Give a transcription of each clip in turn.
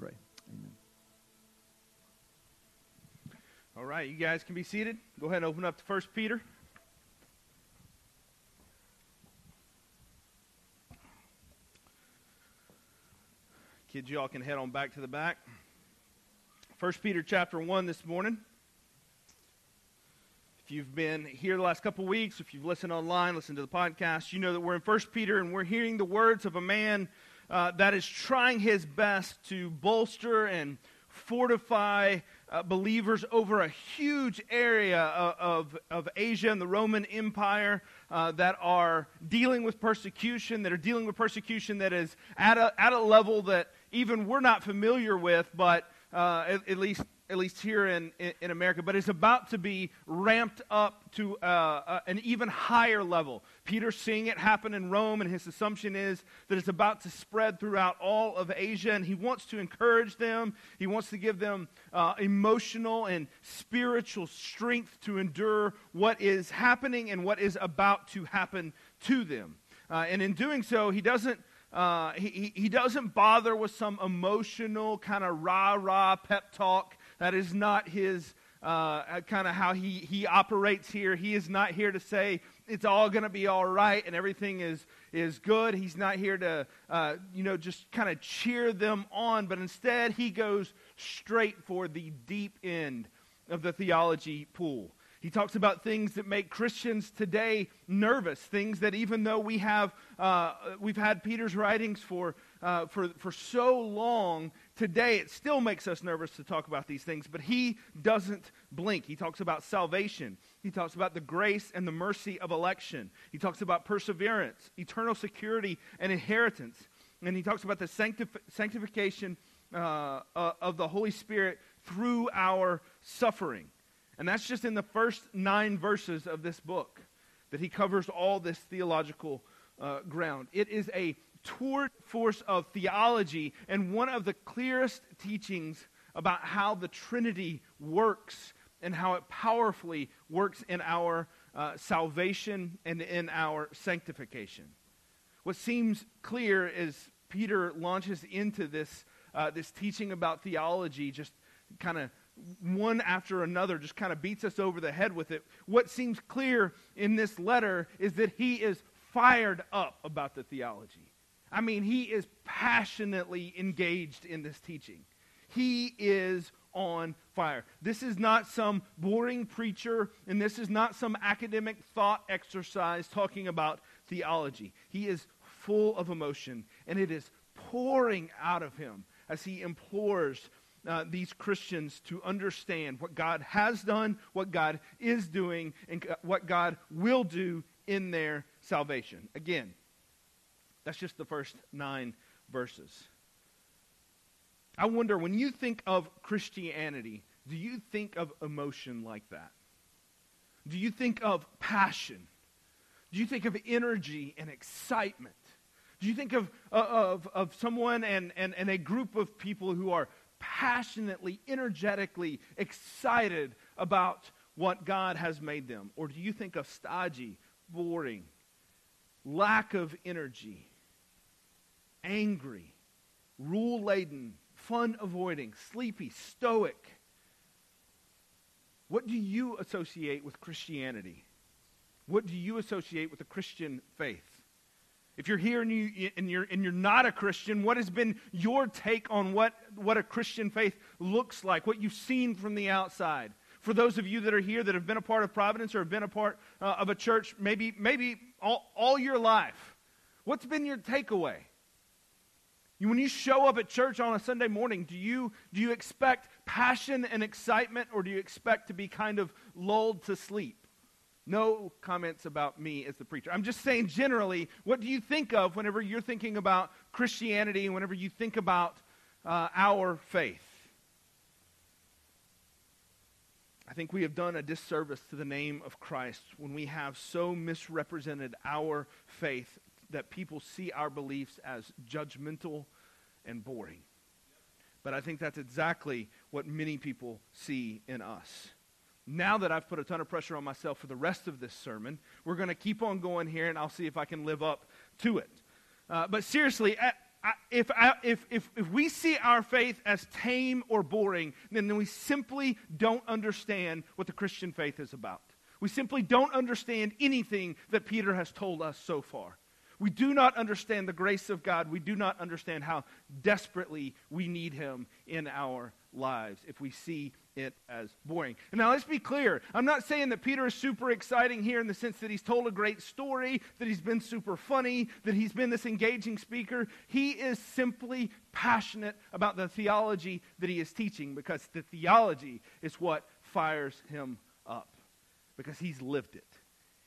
pray. Amen. All right, you guys can be seated. Go ahead and open up to 1 Peter. Kids, y'all can head on back to the back. 1 Peter chapter 1 this morning. If you've been here the last couple weeks, if you've listened online, listened to the podcast, you know that we're in 1 Peter and we're hearing the words of a man uh, that is trying his best to bolster and fortify uh, believers over a huge area of, of, of, Asia and the Roman Empire uh, that are dealing with persecution, that are dealing with persecution that is at a, at a level that even we're not familiar with, but uh, at, at, least at least here in, in, America, but it's about to be ramped up to uh, uh, an even higher level. Peter's seeing it happen in Rome, and his assumption is that it's about to spread throughout all of Asia, and he wants to encourage them. He wants to give them uh, emotional and spiritual strength to endure what is happening and what is about to happen to them. Uh, and in doing so, he doesn't uh, he, he doesn't bother with some emotional kind of rah rah pep talk. That is not his uh, kind of how he, he operates here. He is not here to say it's all going to be all right and everything is, is good. He's not here to, uh, you know, just kind of cheer them on, but instead he goes straight for the deep end of the theology pool. He talks about things that make Christians today nervous, things that even though we have, uh, we've had Peter's writings for, uh, for, for so long, today it still makes us nervous to talk about these things, but he doesn't blink. He talks about salvation. He talks about the grace and the mercy of election. He talks about perseverance, eternal security, and inheritance. And he talks about the sanctif- sanctification uh, uh of the Holy Spirit through our suffering. And that's just in the first nine verses of this book that he covers all this theological uh, ground. It is a tour force of theology and one of the clearest teachings about how the Trinity works and how it powerfully works in our uh, salvation and in our sanctification. What seems clear is Peter launches into this, uh, this teaching about theology, just kind of one after another just kind of beats us over the head with it. What seems clear in this letter is that he is fired up about the theology. I mean, he is passionately engaged in this teaching. He is on fire. This is not some boring preacher, and this is not some academic thought exercise talking about theology. He is full of emotion, and it is pouring out of him as he implores uh, these Christians to understand what God has done, what God is doing, and what God will do in their salvation. Again, that's just the first nine verses. I wonder, when you think of Christianity, do you think of emotion like that? Do you think of passion? Do you think of energy and excitement? Do you think of, uh, of, of someone and, and, and a group of people who are passionately, energetically excited about what God has made them? Or do you think of stodgy, boring, lack of energy, angry, rule laden, fun avoiding, sleepy, stoic? What do you associate with Christianity? What do you associate with the Christian faith? If you're here and, you, and, you're, and you're not a Christian, what has been your take on what, what a Christian faith looks like, what you've seen from the outside? For those of you that are here that have been a part of Providence or have been a part uh, of a church maybe, maybe all, all your life, what's been your takeaway? When you show up at church on a Sunday morning, do you, do you expect passion and excitement or do you expect to be kind of lulled to sleep? No comments about me as the preacher. I'm just saying generally, what do you think of whenever you're thinking about Christianity, whenever you think about uh, our faith? I think we have done a disservice to the name of Christ when we have so misrepresented our faith that people see our beliefs as judgmental and boring. But I think that's exactly what many people see in us now that I've put a ton of pressure on myself for the rest of this sermon, we're going to keep on going here, and I'll see if I can live up to it. Uh, but seriously, at, if, I, if, if, if we see our faith as tame or boring, then we simply don't understand what the Christian faith is about. We simply don't understand anything that Peter has told us so far. We do not understand the grace of God. We do not understand how desperately we need Him in our lives if we see it as boring. And now let's be clear. I'm not saying that Peter is super exciting here in the sense that he's told a great story, that he's been super funny, that he's been this engaging speaker. He is simply passionate about the theology that he is teaching because the theology is what fires him up because he's lived it.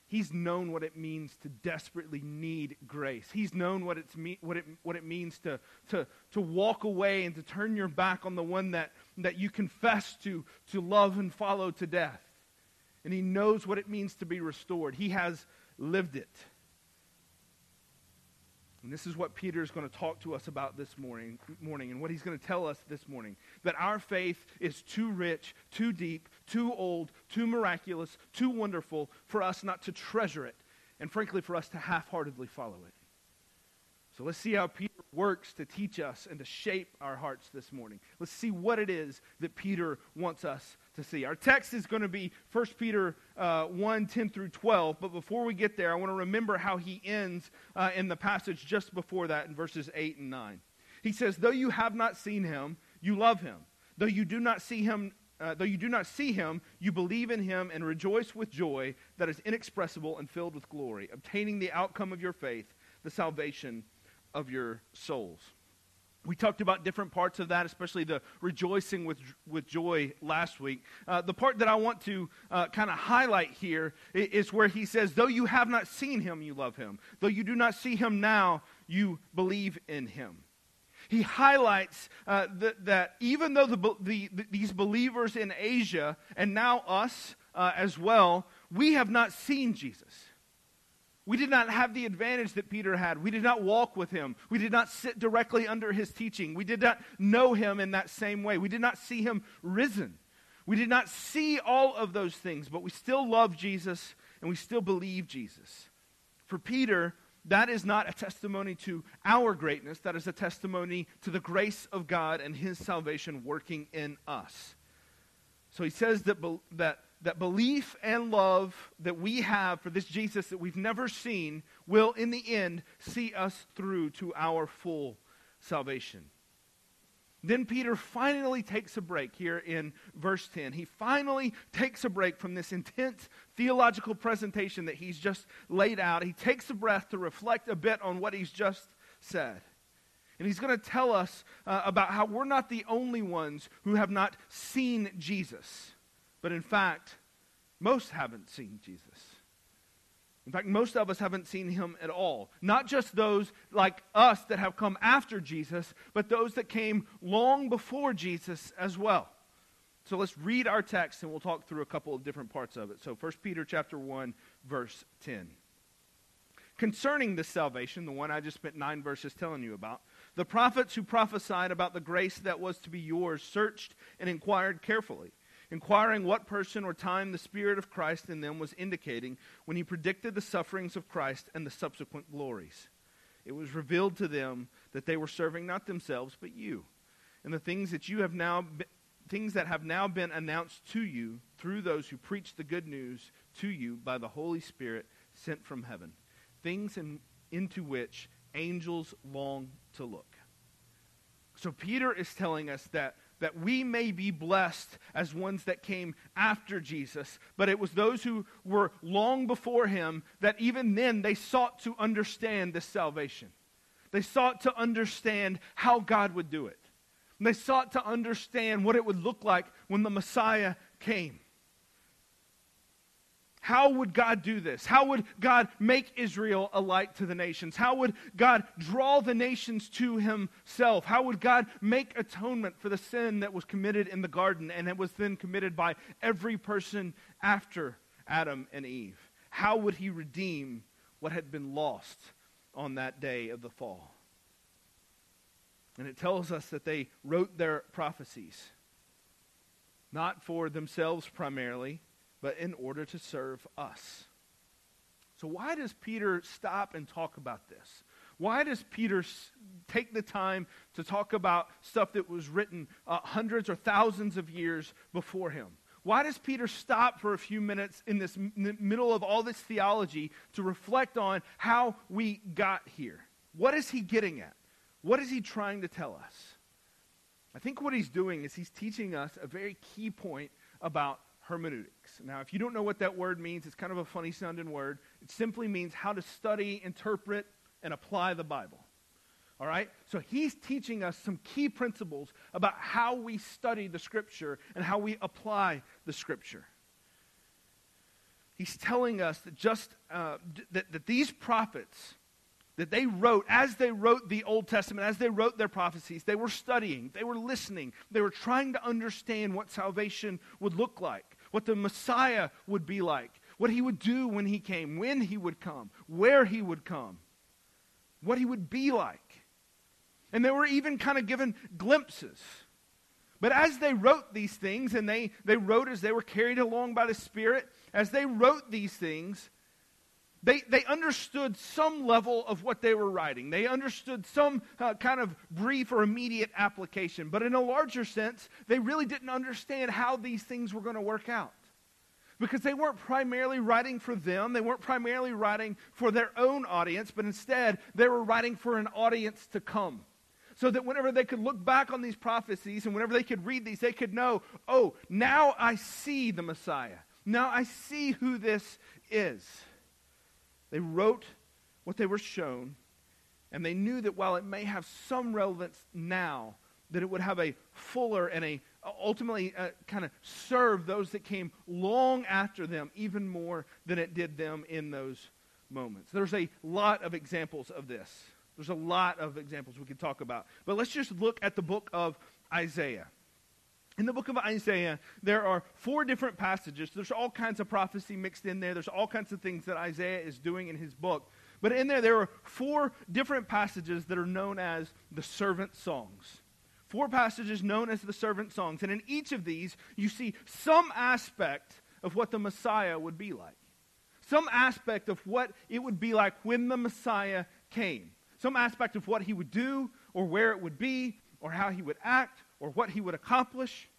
He's known what it means to desperately need grace. He's known what, it's me, what, it, what it means to, to, to walk away and to turn your back on the one that, that you confess to, to love and follow to death. And he knows what it means to be restored. He has lived it. And this is what Peter is going to talk to us about this morning, morning and what he's going to tell us this morning. That our faith is too rich, too deep, too old, too miraculous, too wonderful for us not to treasure it, and frankly, for us to half heartedly follow it. So let's see how Peter works to teach us and to shape our hearts this morning. Let's see what it is that Peter wants us to see. Our text is going to be 1 Peter uh, 1 10 through 12, but before we get there, I want to remember how he ends uh, in the passage just before that in verses 8 and 9. He says, Though you have not seen him, you love him. Though you do not see him, uh, though you do not see him, you believe in him and rejoice with joy that is inexpressible and filled with glory, obtaining the outcome of your faith, the salvation of your souls. We talked about different parts of that, especially the rejoicing with, with joy last week. Uh, the part that I want to uh, kind of highlight here is where he says, Though you have not seen him, you love him. Though you do not see him now, you believe in him. He highlights uh, that, even though the, the, these believers in Asia, and now us uh, as well, we have not seen Jesus. We did not have the advantage that Peter had. We did not walk with him. We did not sit directly under his teaching. We did not know him in that same way. We did not see him risen. We did not see all of those things, but we still love Jesus and we still believe Jesus. For Peter, that is not a testimony to our greatness. That is a testimony to the grace of God and his salvation working in us. So he says that, that that belief and love that we have for this Jesus that we've never seen will, in the end, see us through to our full salvation. Then Peter finally takes a break here in verse 10. He finally takes a break from this intense theological presentation that he's just laid out. He takes a breath to reflect a bit on what he's just said. And he's going to tell us uh, about how we're not the only ones who have not seen Jesus. But in fact, most haven't seen Jesus. In fact, most of us haven't seen him at all. Not just those like us that have come after Jesus, but those that came long before Jesus as well. So let's read our text and we'll talk through a couple of different parts of it. So 1 Peter chapter 1 verse 10. Concerning this salvation, the one I just spent 9 verses telling you about, the prophets who prophesied about the grace that was to be yours searched and inquired carefully inquiring what person or time the Spirit of Christ in them was indicating when he predicted the sufferings of Christ and the subsequent glories. It was revealed to them that they were serving not themselves, but you, and the things that you have now things that have now been announced to you through those who preach the good news to you by the Holy Spirit sent from heaven, things in, into which angels long to look. So Peter is telling us that that we may be blessed as ones that came after Jesus. But it was those who were long before him that even then they sought to understand this salvation. They sought to understand how God would do it. And they sought to understand what it would look like when the Messiah came. How would God do this? How would God make Israel a light to the nations? How would God draw the nations to himself? How would God make atonement for the sin that was committed in the garden and that was then committed by every person after Adam and Eve? How would he redeem what had been lost on that day of the fall? And it tells us that they wrote their prophecies, not for themselves primarily but in order to serve us. So, why does Peter stop and talk about this? Why does Peter take the time to talk about stuff that was written uh, hundreds or thousands of years before him? Why does Peter stop for a few minutes in this middle of all this theology to reflect on how we got here? What is he getting at? What is he trying to tell us? I think what he's doing is he's teaching us a very key point about hermeneutics. Now, if you don't know what that word means, it's kind of a funny sounding word. It simply means how to study, interpret, and apply the Bible. All right? So he's teaching us some key principles about how we study the Scripture and how we apply the Scripture. He's telling us that just uh, that, that these prophets that they wrote as they wrote the Old Testament, as they wrote their prophecies, they were studying, they were listening, they were trying to understand what salvation would look like, what the Messiah would be like, what he would do when he came, when he would come, where he would come, what he would be like. And they were even kind of given glimpses. But as they wrote these things, and they, they wrote as they were carried along by the Spirit, as they wrote these things, they, they understood some level of what they were writing. They understood some uh, kind of brief or immediate application. But in a larger sense, they really didn't understand how these things were going to work out. Because they weren't primarily writing for them, they weren't primarily writing for their own audience, but instead they were writing for an audience to come. So that whenever they could look back on these prophecies and whenever they could read these, they could know, oh, now I see the Messiah. Now I see who this is. They wrote what they were shown, and they knew that while it may have some relevance now, that it would have a fuller and a ultimately uh, kind of serve those that came long after them even more than it did them in those moments. There's a lot of examples of this. There's a lot of examples we could talk about. But let's just look at the book of Isaiah. In the book of Isaiah, there are four different passages. There's all kinds of prophecy mixed in there. There's all kinds of things that Isaiah is doing in his book. But in there, there are four different passages that are known as the servant songs. Four passages known as the servant songs. And in each of these, you see some aspect of what the Messiah would be like. Some aspect of what it would be like when the Messiah came. Some aspect of what he would do, or where it would be, or how he would act, or what he would accomplish.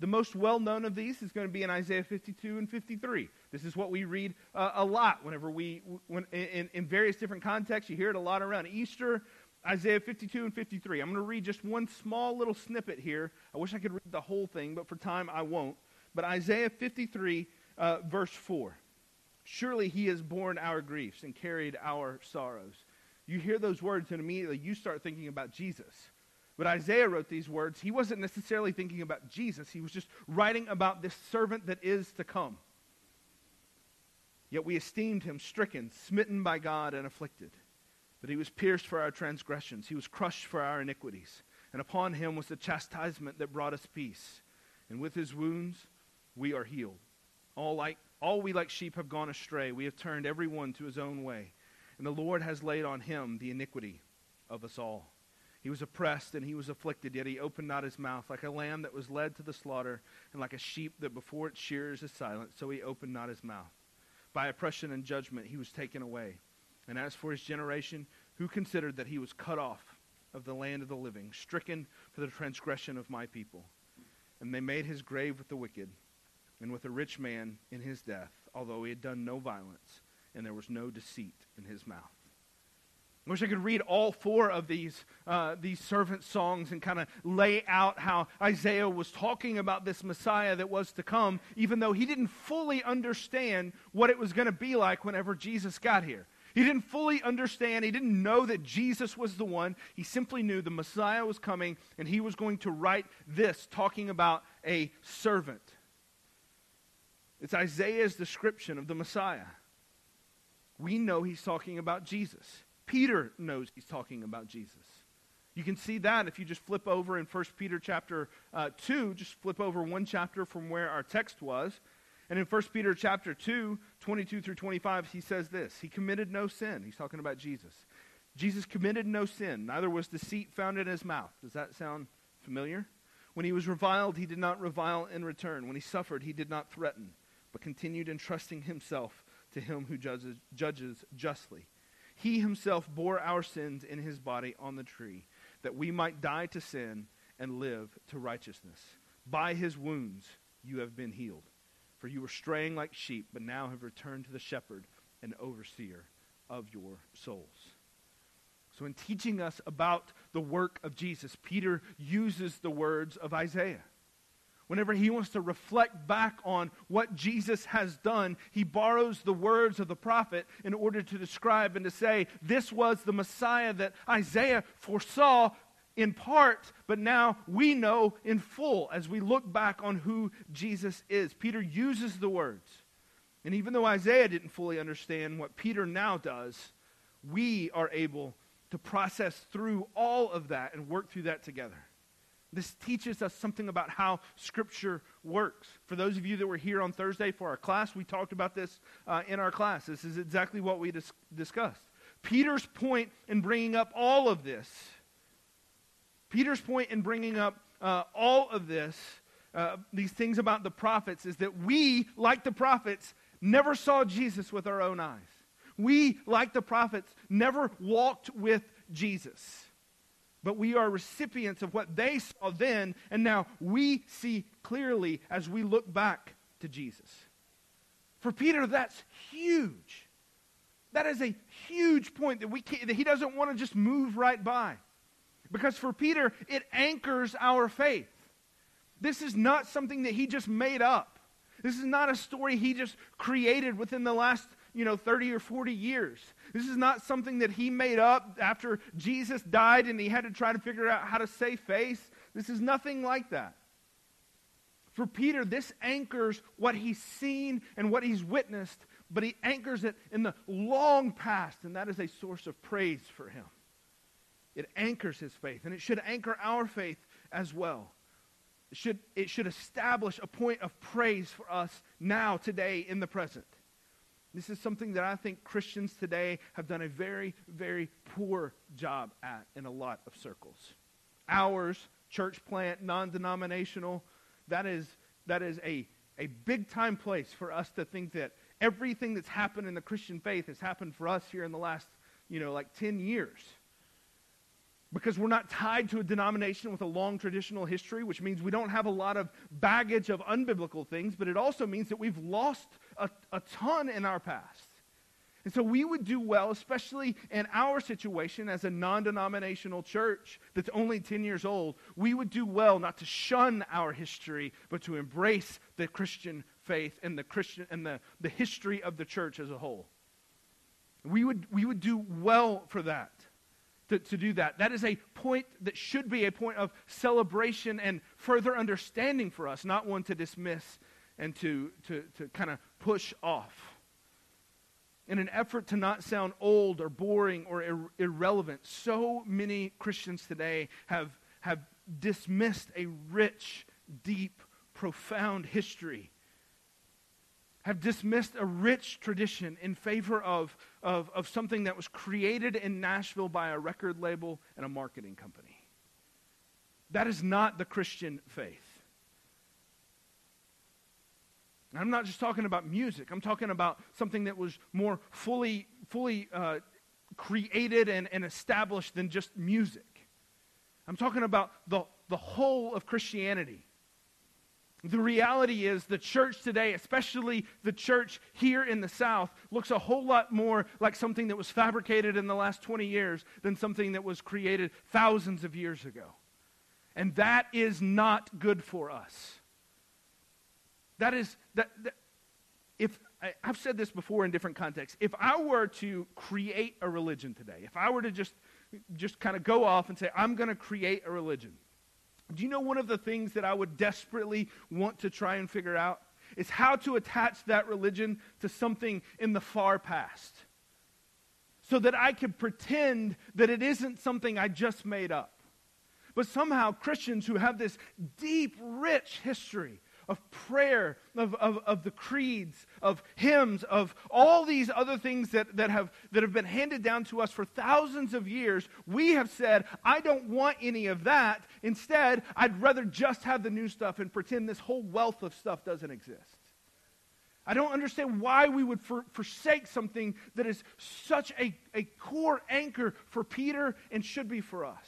The most well known of these is going to be in Isaiah 52 and 53. This is what we read uh, a lot whenever we, when, in, in various different contexts. You hear it a lot around Easter, Isaiah 52 and 53. I'm going to read just one small little snippet here. I wish I could read the whole thing, but for time I won't. But Isaiah 53, uh, verse 4. Surely he has borne our griefs and carried our sorrows. You hear those words, and immediately you start thinking about Jesus. But Isaiah wrote these words. He wasn't necessarily thinking about Jesus, he was just writing about this servant that is to come. Yet we esteemed him stricken, smitten by God, and afflicted. But he was pierced for our transgressions, he was crushed for our iniquities. And upon him was the chastisement that brought us peace. And with his wounds we are healed. All, like, all we like sheep have gone astray. We have turned every one to his own way. And the Lord has laid on him the iniquity of us all. He was oppressed and he was afflicted, yet he opened not his mouth. Like a lamb that was led to the slaughter, and like a sheep that before its shears is silent, so he opened not his mouth. By oppression and judgment he was taken away. And as for his generation, who considered that he was cut off of the land of the living, stricken for the transgression of my people? And they made his grave with the wicked, and with a rich man in his death, although he had done no violence, and there was no deceit in his mouth. I wish I could read all four of these, uh, these servant songs and kind of lay out how Isaiah was talking about this Messiah that was to come, even though he didn't fully understand what it was going to be like whenever Jesus got here. He didn't fully understand. He didn't know that Jesus was the one. He simply knew the Messiah was coming and he was going to write this, talking about a servant. It's Isaiah's description of the Messiah. We know he's talking about Jesus. Peter knows he's talking about Jesus. You can see that if you just flip over in 1 Peter chapter uh, 2, just flip over one chapter from where our text was. And in 1 Peter chapter 2, 22 through 25, he says this He committed no sin. He's talking about Jesus. Jesus committed no sin, neither was deceit found in his mouth. Does that sound familiar? When he was reviled, he did not revile in return. When he suffered, he did not threaten, but continued entrusting himself to him who judges, judges justly. He himself bore our sins in his body on the tree, that we might die to sin and live to righteousness. By his wounds you have been healed. For you were straying like sheep, but now have returned to the shepherd and overseer of your souls. So, in teaching us about the work of Jesus, Peter uses the words of Isaiah. Whenever he wants to reflect back on what Jesus has done, he borrows the words of the prophet in order to describe and to say, This was the Messiah that Isaiah foresaw in part, but now we know in full as we look back on who Jesus is. Peter uses the words. And even though Isaiah didn't fully understand what Peter now does, we are able to process through all of that and work through that together. This teaches us something about how Scripture works. For those of you that were here on Thursday for our class, we talked about this uh, in our class. This is exactly what we dis- discussed. Peter's point in bringing up all of this, Peter's point in bringing up uh, all of this, uh, these things about the prophets, is that we, like the prophets, never saw Jesus with our own eyes. We, like the prophets, never walked with Jesus. But we are recipients of what they saw then, and now we see clearly as we look back to Jesus. For Peter, that's huge. That is a huge point that, we that he doesn't want to just move right by. Because for Peter, it anchors our faith. This is not something that he just made up. This is not a story he just created within the last you know, 30 or 40 years. This is not something that he made up after Jesus died and he had to try to figure out how to save face. This is nothing like that. For Peter, this anchors what he's seen and what he's witnessed, but he anchors it in the long past, and that is a source of praise for him. It anchors his faith, and it should anchor our faith as well. It should, it should establish a point of praise for us now, today, in the present. This is something that I think Christians today have done a very, very poor job at in a lot of circles. Ours, church plant, non denominational, that is, that is a, a big time place for us to think that everything that's happened in the Christian faith has happened for us here in the last, you know, like 10 years because we're not tied to a denomination with a long traditional history, which means we don't have a lot of baggage of unbiblical things, but it also means that we've lost a, a ton in our past. And so we would do well, especially in our situation as a non denominational church that's only 10 years old, we would do well not to shun our history, but to embrace the Christian faith and the Christian and the, the history of the church as a whole. We would, we would do well for that to, to do that. That is a point that should be a point of celebration and further understanding for us, not one to dismiss and to, to, to kind of push off. In an effort to not sound old or boring or ir- irrelevant, so many Christians today have, have dismissed a rich, deep, profound history have dismissed a rich tradition in favor of, of, of something that was created in Nashville by a record label and a marketing company. That is not the Christian faith. And I'm not just talking about music. I'm talking about something that was more fully, fully uh, created and, and established than just music. I'm talking about the, the whole of Christianity. The reality is, the church today, especially the church here in the South, looks a whole lot more like something that was fabricated in the last 20 years than something that was created thousands of years ago. And that is not good for us. That is, that, that if, I, I've said this before in different contexts. If I were to create a religion today, if I were to just, just kind of go off and say, I'm going to create a religion, do you know one of the things that I would desperately want to try and figure out? Is how to attach that religion to something in the far past. So that I can pretend that it isn't something I just made up. But somehow Christians who have this deep, rich history of prayer, of, of, of the creeds, of hymns, of all these other things that, that, have, that have been handed down to us for thousands of years, we have said, I don't want any of that. Instead, I'd rather just have the new stuff and pretend this whole wealth of stuff doesn't exist. I don't understand why we would for, forsake something that is such a, a core anchor for Peter and should be for us.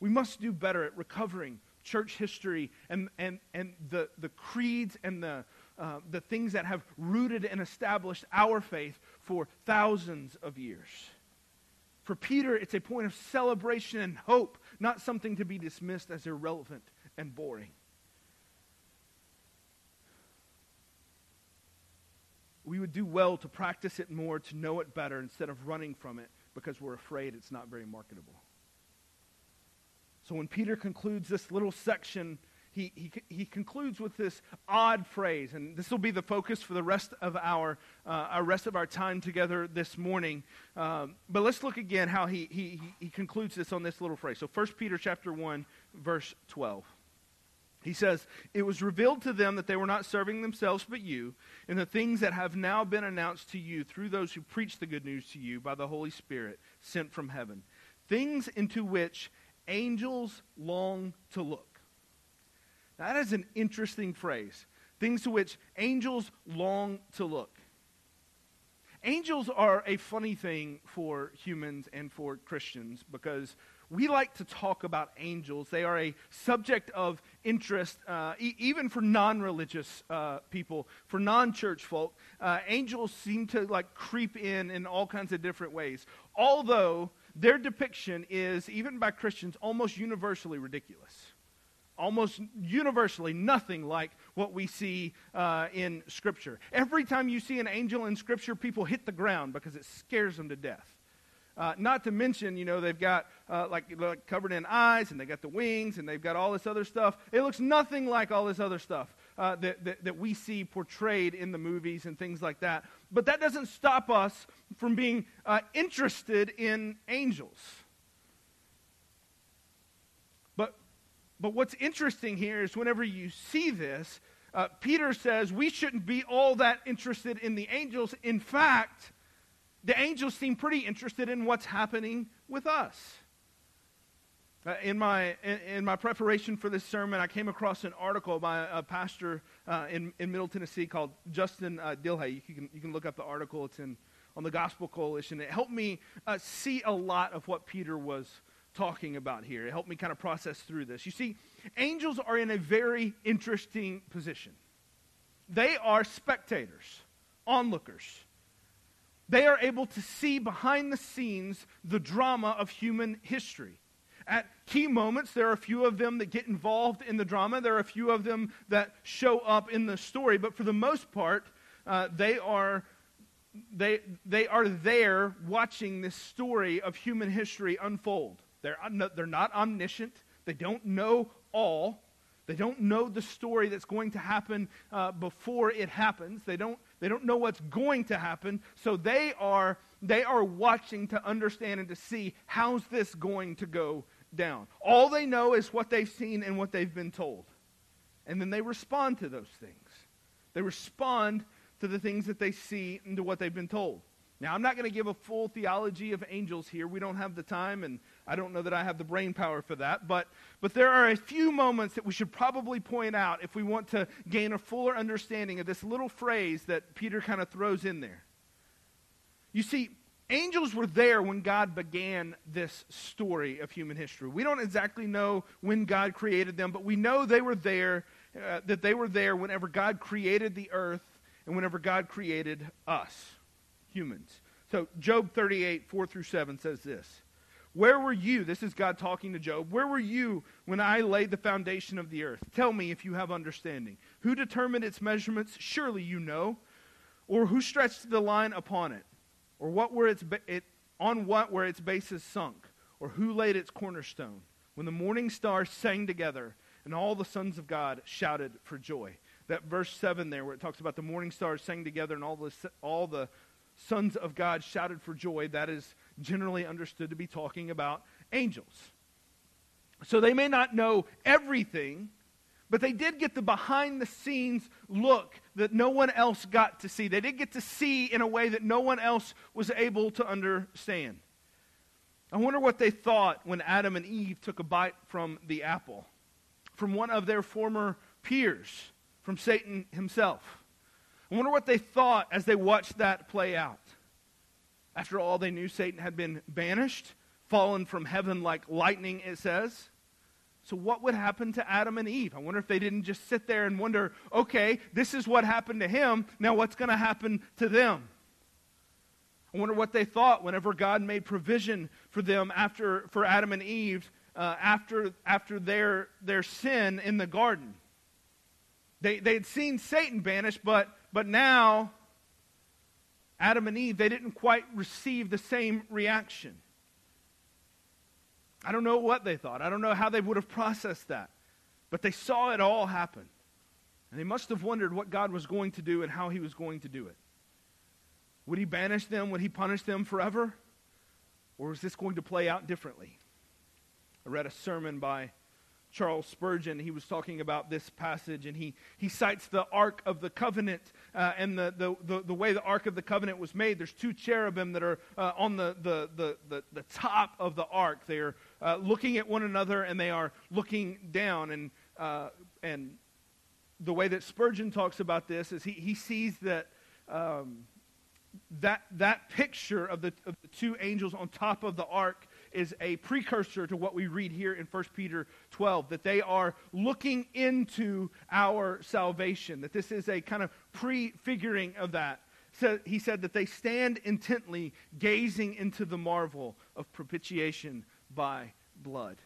We must do better at recovering church history and, and, and the, the creeds and the, uh, the things that have rooted and established our faith for thousands of years. For Peter, it's a point of celebration and hope, not something to be dismissed as irrelevant and boring. We would do well to practice it more, to know it better, instead of running from it because we're afraid it's not very marketable. So when Peter concludes this little section, he, he, he concludes with this odd phrase, and this will be the focus for the rest of our, uh, our rest of our time together this morning. Um, but let's look again how he, he, he concludes this on this little phrase. So 1 Peter chapter 1, verse 12. He says, It was revealed to them that they were not serving themselves but you, in the things that have now been announced to you through those who preach the good news to you by the Holy Spirit sent from heaven. Things into which angels long to look. That is an interesting phrase. Things to which angels long to look. Angels are a funny thing for humans and for Christians because we like to talk about angels. They are a subject of interest, uh, e- even for non-religious uh, people, for non-church folk. Uh, angels seem to like creep in in all kinds of different ways. Although their depiction is, even by Christians, almost universally ridiculous. Almost universally, nothing like what we see uh, in Scripture. Every time you see an angel in Scripture, people hit the ground because it scares them to death. Uh, not to mention, you know, they've got uh, like, like, covered in eyes and they got the wings and they've got all this other stuff. It looks nothing like all this other stuff uh, that, that, that we see portrayed in the movies and things like that. But that doesn't stop us from being uh, interested in angels. But, but what's interesting here is whenever you see this, uh, Peter says we shouldn't be all that interested in the angels. In fact, the angels seem pretty interested in what's happening with us. Uh, in, my, in, in, my preparation for this sermon, I came across an article by a pastor uh, in, in Middle Tennessee called Justin uh, Dillehay. You can, you can look up the article, it's in, on the Gospel Coalition. It helped me uh, see a lot of what Peter was talking about here. It helped me kind of process through this. You see, angels are in a very interesting position, they are spectators, onlookers. They are able to see behind the scenes the drama of human history. At key moments, there are a few of them that get involved in the drama. There are a few of them that show up in the story. But for the most part, uh, they, are, they, they are there watching this story of human history unfold. They're, they're not omniscient, they don't know all. They don't know the story that's going to happen uh, before it happens. They don't, they don't know what's going to happen. So they are, they are watching to understand and to see how's this going to go down. All they know is what they've seen and what they've been told. And then they respond to those things. They respond to the things that they see and to what they've been told. Now, I'm not going to give a full theology of angels here. We don't have the time, and I don't know that I have the brain power for that. But, but there are a few moments that we should probably point out if we want to gain a fuller understanding of this little phrase that Peter kind of throws in there. You see, angels were there when God began this story of human history. We don't exactly know when God created them, but we know they were there, uh, that they were there whenever God created the earth and whenever God created us humans. So, Job 38, 4 through 7 says this Where were you? This is God talking to Job. Where were you when I laid the foundation of the earth? Tell me if you have understanding. Who determined its measurements? Surely you know. Or who stretched the line upon it? Or what were its ba- it, on what were its bases sunk? Or who laid its cornerstone? When the morning stars sang together and all the sons of God shouted for joy. That verse 7 there, where it talks about the morning stars sang together and all the, all the sons of God shouted for joy, that is generally understood to be talking about angels. So they may not know everything, but they did get the behind the scenes look that no one else got to see. They did get to see in a way that no one else was able to understand. I wonder what they thought when Adam and Eve took a bite from the apple, from one of their former peers, from Satan himself. I wonder what they thought as they watched that play out. After all, they knew Satan had been banished, fallen from heaven like lightning, it says. So, what would happen to Adam and Eve? I wonder if they didn't just sit there and wonder, okay, this is what happened to him. Now, what's going to happen to them? I wonder what they thought whenever God made provision for them after, for Adam and Eve uh, after, after their, their sin in the garden. They, they had seen Satan banished, but, but now Adam and Eve, they didn't quite receive the same reaction. I don't know what they thought. I don't know how they would have processed that. But they saw it all happen. And they must have wondered what God was going to do and how he was going to do it. Would he banish them? Would he punish them forever? Or is this going to play out differently? I read a sermon by Charles Spurgeon. He was talking about this passage, and he, he cites the Ark of the Covenant uh, and the, the, the, the, way the Ark of the Covenant was made. There's two cherubim that are uh, on the, the, the, the, the, top of the Ark. They are uh, looking at one another, and they are looking down. And, uh, and the way that Spurgeon talks about this is he, he sees that. Um, that, that picture of the, of the two angels on top of the ark is a precursor to what we read here in 1 Peter 12, that they are looking into our salvation, that this is a kind of prefiguring of that. So he said that they stand intently gazing into the marvel of propitiation by blood.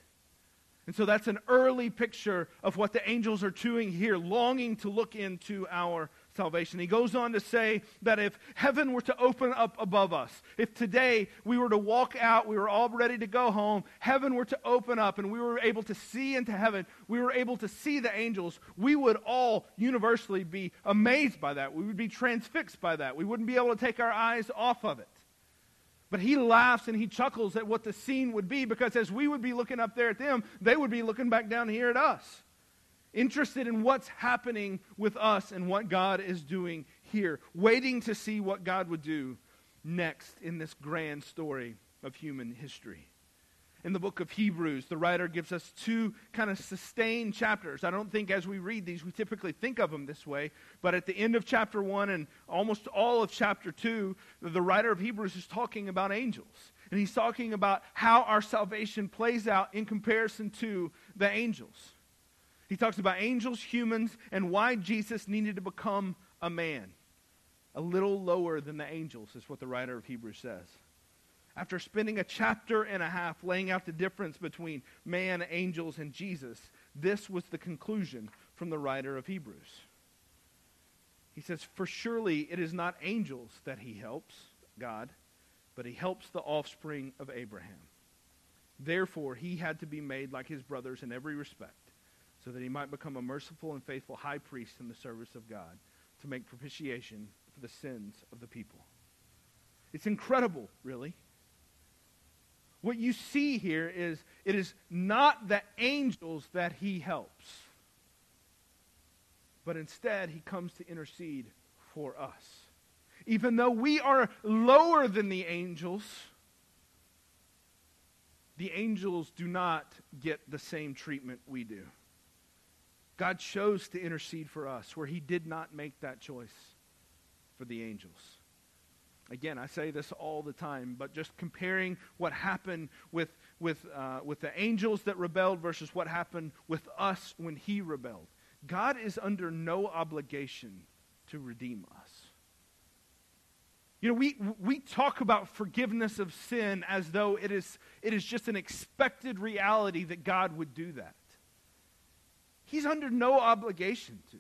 And so that's an early picture of what the angels are doing here, longing to look into our salvation. He goes on to say that if heaven were to open up above us, if today we were to walk out, we were all ready to go home, heaven were to open up and we were able to see into heaven, we were able to see the angels, we would all universally be amazed by that. We would be transfixed by that. We wouldn't be able to take our eyes off of it. But he laughs and he chuckles at what the scene would be because as we would be looking up there at them, they would be looking back down here at us interested in what's happening with us and what God is doing here, waiting to see what God would do next in this grand story of human history. In the book of Hebrews, the writer gives us two kind of sustained chapters. I don't think as we read these, we typically think of them this way, but at the end of chapter 1 and almost all of chapter 2, the writer of Hebrews is talking about angels. And he's talking about how our salvation plays out in comparison to the angels. He talks about angels, humans, and why Jesus needed to become a man. A little lower than the angels, is what the writer of Hebrews says. After spending a chapter and a half laying out the difference between man, angels, and Jesus, this was the conclusion from the writer of Hebrews. He says, For surely it is not angels that he helps, God, but he helps the offspring of Abraham. Therefore, he had to be made like his brothers in every respect so that he might become a merciful and faithful high priest in the service of God to make propitiation for the sins of the people. It's incredible, really. What you see here is it is not the angels that he helps, but instead he comes to intercede for us. Even though we are lower than the angels, the angels do not get the same treatment we do. God chose to intercede for us where he did not make that choice for the angels. Again, I say this all the time, but just comparing what happened with, with, uh, with the angels that rebelled versus what happened with us when he rebelled. God is under no obligation to redeem us. You know, we, we talk about forgiveness of sin as though it is, it is just an expected reality that God would do that. He's under no obligation to.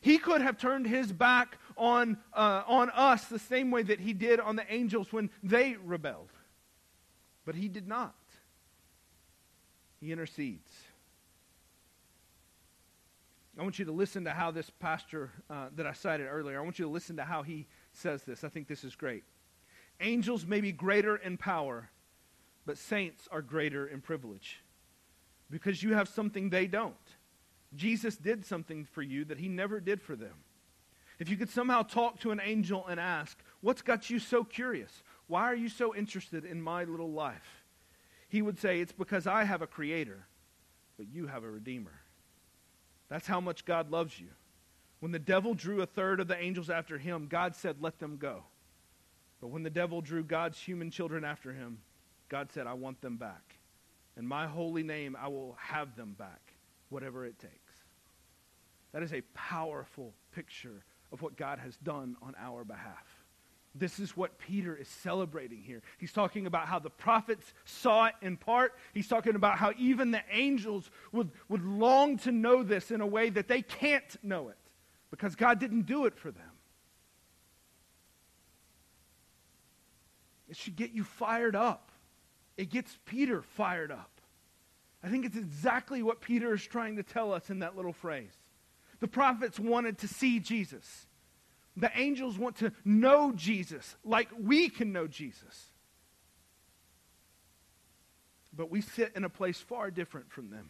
He could have turned his back on, uh, on us the same way that he did on the angels when they rebelled. But he did not. He intercedes. I want you to listen to how this pastor uh, that I cited earlier, I want you to listen to how he says this. I think this is great. Angels may be greater in power, but saints are greater in privilege because you have something they don't. Jesus did something for you that he never did for them. If you could somehow talk to an angel and ask, What's got you so curious? Why are you so interested in my little life? He would say, It's because I have a creator, but you have a redeemer. That's how much God loves you. When the devil drew a third of the angels after him, God said, Let them go. But when the devil drew God's human children after him, God said, I want them back. In my holy name, I will have them back, whatever it takes. That is a powerful picture of what God has done on our behalf. This is what Peter is celebrating here. He's talking about how the prophets saw it in part. He's talking about how even the angels would, would long to know this in a way that they can't know it because God didn't do it for them. It should get you fired up. It gets Peter fired up. I think it's exactly what Peter is trying to tell us in that little phrase. The prophets wanted to see Jesus. The angels want to know Jesus like we can know Jesus. But we sit in a place far different from them.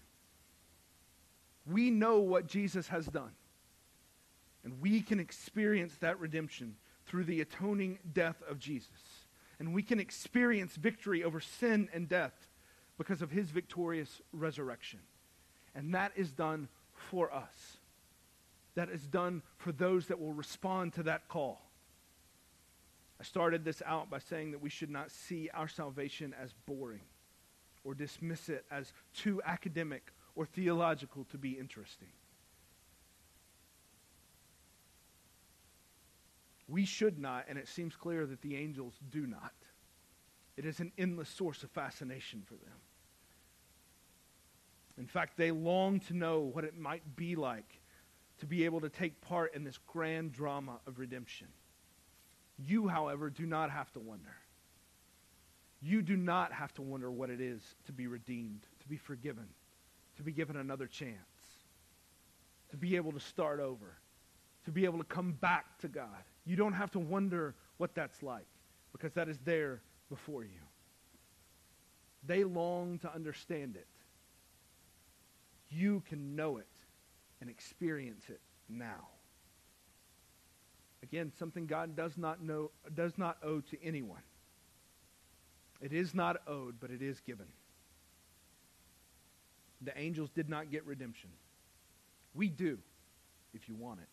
We know what Jesus has done. And we can experience that redemption through the atoning death of Jesus. And we can experience victory over sin and death because of his victorious resurrection. And that is done for us that is done for those that will respond to that call. I started this out by saying that we should not see our salvation as boring or dismiss it as too academic or theological to be interesting. We should not, and it seems clear that the angels do not. It is an endless source of fascination for them. In fact, they long to know what it might be like to be able to take part in this grand drama of redemption. You, however, do not have to wonder. You do not have to wonder what it is to be redeemed, to be forgiven, to be given another chance, to be able to start over, to be able to come back to God. You don't have to wonder what that's like because that is there before you. They long to understand it. You can know it and experience it now. Again, something God does not know does not owe to anyone. It is not owed, but it is given. The angels did not get redemption. We do, if you want it.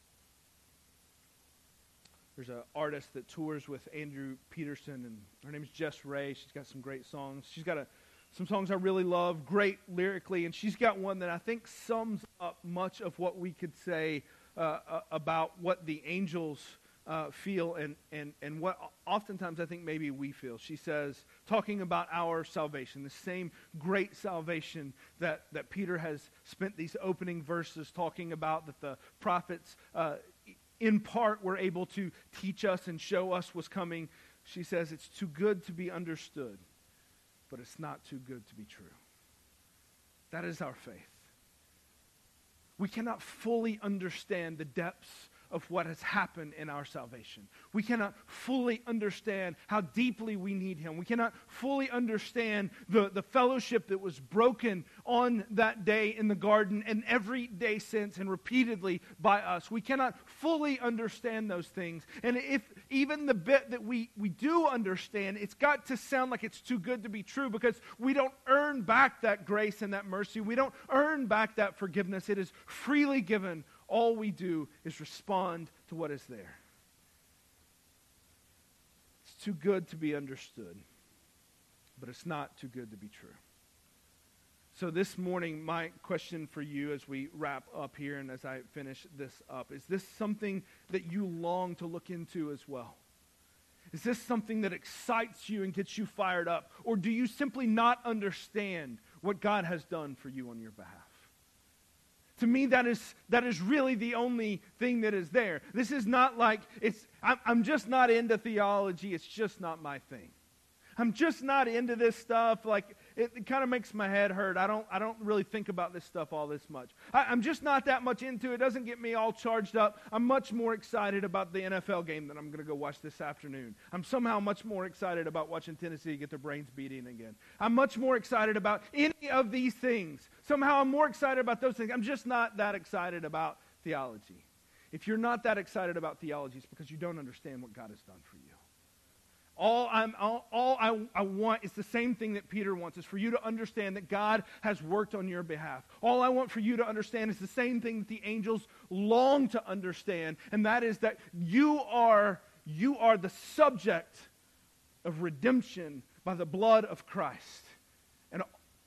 There's an artist that tours with Andrew Peterson, and her name is Jess Ray. She's got some great songs. She's got a some songs I really love, great lyrically, and she's got one that I think sums up much of what we could say uh, uh, about what the angels uh, feel and, and, and what oftentimes I think maybe we feel. She says, talking about our salvation, the same great salvation that, that Peter has spent these opening verses talking about, that the prophets uh, in part were able to teach us and show us was coming. She says, it's too good to be understood but it's not too good to be true. That is our faith. We cannot fully understand the depths of what has happened in our salvation. We cannot fully understand how deeply we need Him. We cannot fully understand the, the fellowship that was broken on that day in the garden and every day since and repeatedly by us. We cannot fully understand those things. And if even the bit that we, we do understand, it's got to sound like it's too good to be true because we don't earn back that grace and that mercy. We don't earn back that forgiveness. It is freely given all we do is respond to what is there. It's too good to be understood, but it's not too good to be true. So, this morning, my question for you as we wrap up here and as I finish this up is this something that you long to look into as well? Is this something that excites you and gets you fired up? Or do you simply not understand what God has done for you on your behalf? To me that is that is really the only thing that is there. This is not like it's i'm, just not into theology. It's just not my thing. I'm just not into this stuff. Like it, it kind of makes my head hurt. I don't, I don't really think about this stuff all this much. I, am just not that much into it. It doesn't get me all charged up. I'm much more excited about the NFL game that I'm going to go watch this afternoon. I'm somehow much more excited about watching Tennessee get their brains beaten again. I'm much more excited about any of these things. Somehow I'm more excited about those things. I'm just not that excited about theology. If you're not that excited about theology, it's because you don't understand what God has done for you. All, I'm, all, all I, I want is the same thing that Peter wants, is for you to understand that God has worked on your behalf. All I want for you to understand is the same thing that the angels long to understand, and that is that you are, you are the subject of redemption by the blood of Christ. And,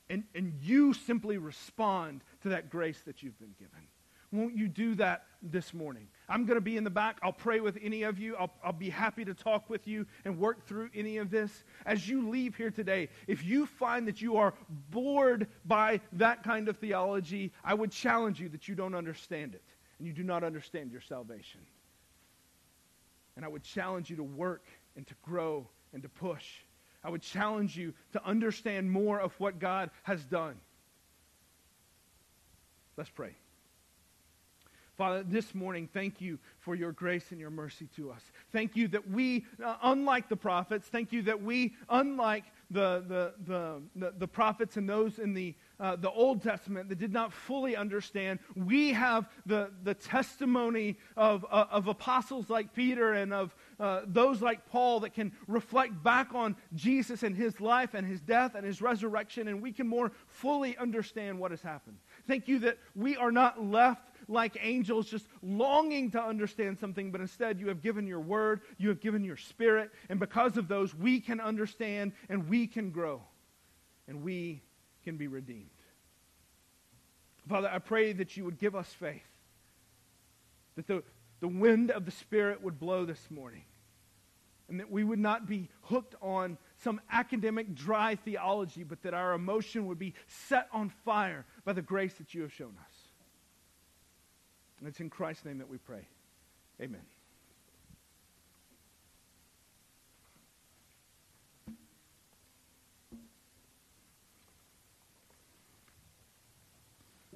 and, and you simply respond to that grace that you've been given. Won't you do that this morning? I'm going to be in the back. I'll pray with any of you. I'll, I'll, be happy to talk with you and work through any of this. As you leave here today, if you find that you are bored by that kind of theology, I would challenge you that you don't understand it and you do not understand your salvation. And I would challenge you to work and to grow and to push. I would challenge you to understand more of what God has done. Let's pray. Father, this morning, thank you for your grace and your mercy to us. Thank you that we, uh, unlike the prophets, thank you that we, unlike the, the, the, the, prophets and those in the, uh, the Old Testament that did not fully understand, we have the, the testimony of, uh, of apostles like Peter and of uh, those like Paul that can reflect back on Jesus and his life and his death and his resurrection, and we can more fully understand what has happened. Thank you that we are not left like angels, just longing to understand something, but instead you have given your word, you have given your spirit, and because of those, we can understand and we can grow and we can be redeemed. Father, I pray that you would give us faith, that the, the wind of the Spirit would blow this morning, and that we would not be hooked on some academic dry theology, but that our emotion would be set on fire by the grace that you have shown us. And it's in Christ's name that we pray. Amen.